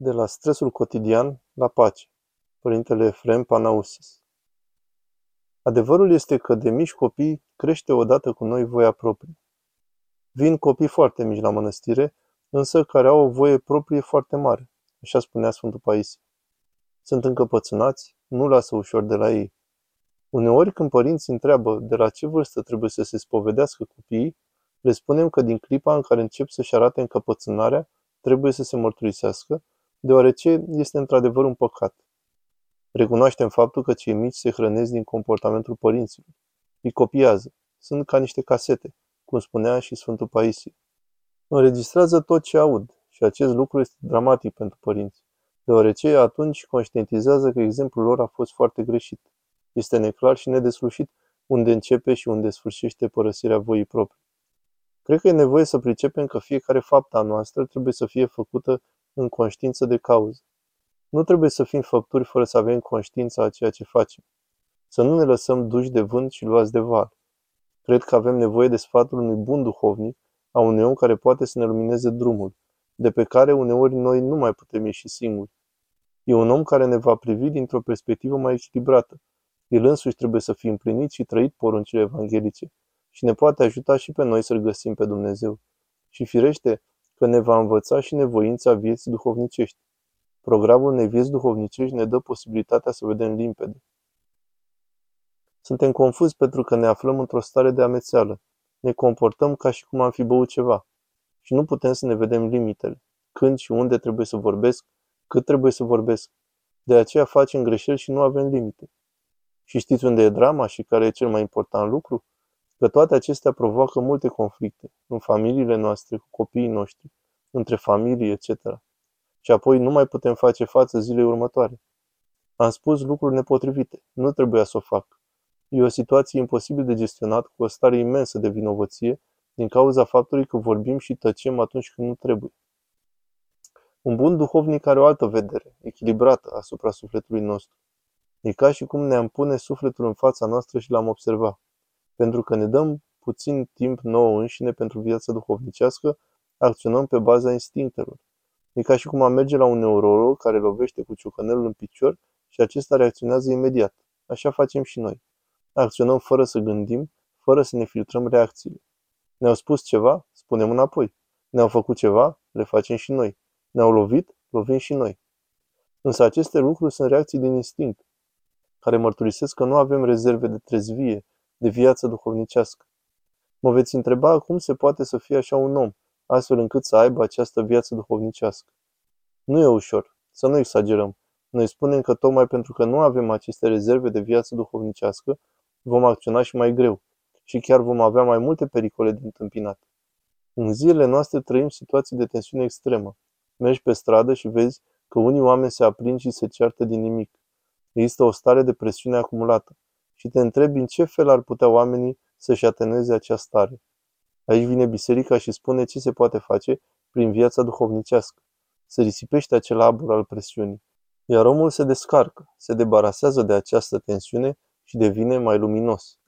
De la stresul cotidian la pace. Părintele Efrem Panausis. Adevărul este că de mici copii crește odată cu noi voia proprie. Vin copii foarte mici la mănăstire, însă care au o voie proprie foarte mare, așa spunea Sfântul Paisie. Sunt încăpățânați, nu lasă ușor de la ei. Uneori când părinții întreabă de la ce vârstă trebuie să se spovedească copiii, le spunem că din clipa în care încep să-și arate încăpățânarea, trebuie să se mărturisească deoarece este într-adevăr un păcat. Recunoaștem faptul că cei mici se hrănesc din comportamentul părinților. Îi copiază. Sunt ca niște casete, cum spunea și Sfântul Paisie. Înregistrează tot ce aud și acest lucru este dramatic pentru părinți, deoarece atunci conștientizează că exemplul lor a fost foarte greșit. Este neclar și nedeslușit unde începe și unde sfârșește părăsirea voii proprii. Cred că e nevoie să pricepem că fiecare faptă a noastră trebuie să fie făcută în conștiință de cauză. Nu trebuie să fim făpturi fără să avem conștiința a ceea ce facem. Să nu ne lăsăm duși de vânt și luați de val. Cred că avem nevoie de sfatul unui bun duhovnic, a unui om care poate să ne lumineze drumul, de pe care uneori noi nu mai putem ieși singuri. E un om care ne va privi dintr-o perspectivă mai echilibrată. El însuși trebuie să fie împlinit și trăit poruncile evanghelice și ne poate ajuta și pe noi să-L găsim pe Dumnezeu. Și firește, că ne va învăța și nevoința vieții duhovnicești. Programul unei vieți duhovnicești ne dă posibilitatea să vedem limpede. Suntem confuzi pentru că ne aflăm într-o stare de amețeală. Ne comportăm ca și cum am fi băut ceva. Și nu putem să ne vedem limitele. Când și unde trebuie să vorbesc, cât trebuie să vorbesc. De aceea facem greșeli și nu avem limite. Și știți unde e drama și care e cel mai important lucru? Că toate acestea provoacă multe conflicte, în familiile noastre, cu copiii noștri, între familii, etc. Și apoi nu mai putem face față zilei următoare. Am spus lucruri nepotrivite, nu trebuia să o fac. E o situație imposibil de gestionat cu o stare imensă de vinovăție din cauza faptului că vorbim și tăcem atunci când nu trebuie. Un bun duhovnic are o altă vedere, echilibrată asupra sufletului nostru. E ca și cum ne-am pune sufletul în fața noastră și l-am observat. Pentru că ne dăm puțin timp nouă înșine pentru viața duhovnicească, acționăm pe baza instinctelor. E ca și cum am merge la un neurolog care lovește cu ciocănelul în picior și acesta reacționează imediat. Așa facem și noi. Acționăm fără să gândim, fără să ne filtrăm reacțiile. Ne-au spus ceva? Spunem înapoi. Ne-au făcut ceva? Le facem și noi. Ne-au lovit? Lovim și noi. Însă aceste lucruri sunt reacții din instinct, care mărturisesc că nu avem rezerve de trezvie, de viață duhovnicească. Mă veți întreba cum se poate să fie așa un om, astfel încât să aibă această viață duhovnicească. Nu e ușor, să nu exagerăm. Noi spunem că tocmai pentru că nu avem aceste rezerve de viață duhovnicească, vom acționa și mai greu și chiar vom avea mai multe pericole de întâmpinat. În zilele noastre trăim situații de tensiune extremă. Mergi pe stradă și vezi că unii oameni se aprind și se ceartă din nimic. Există o stare de presiune acumulată și te întrebi în ce fel ar putea oamenii să-și atenueze această stare. Aici vine biserica și spune ce se poate face prin viața duhovnicească. Se risipește acel abur al presiunii, iar omul se descarcă, se debarasează de această tensiune și devine mai luminos.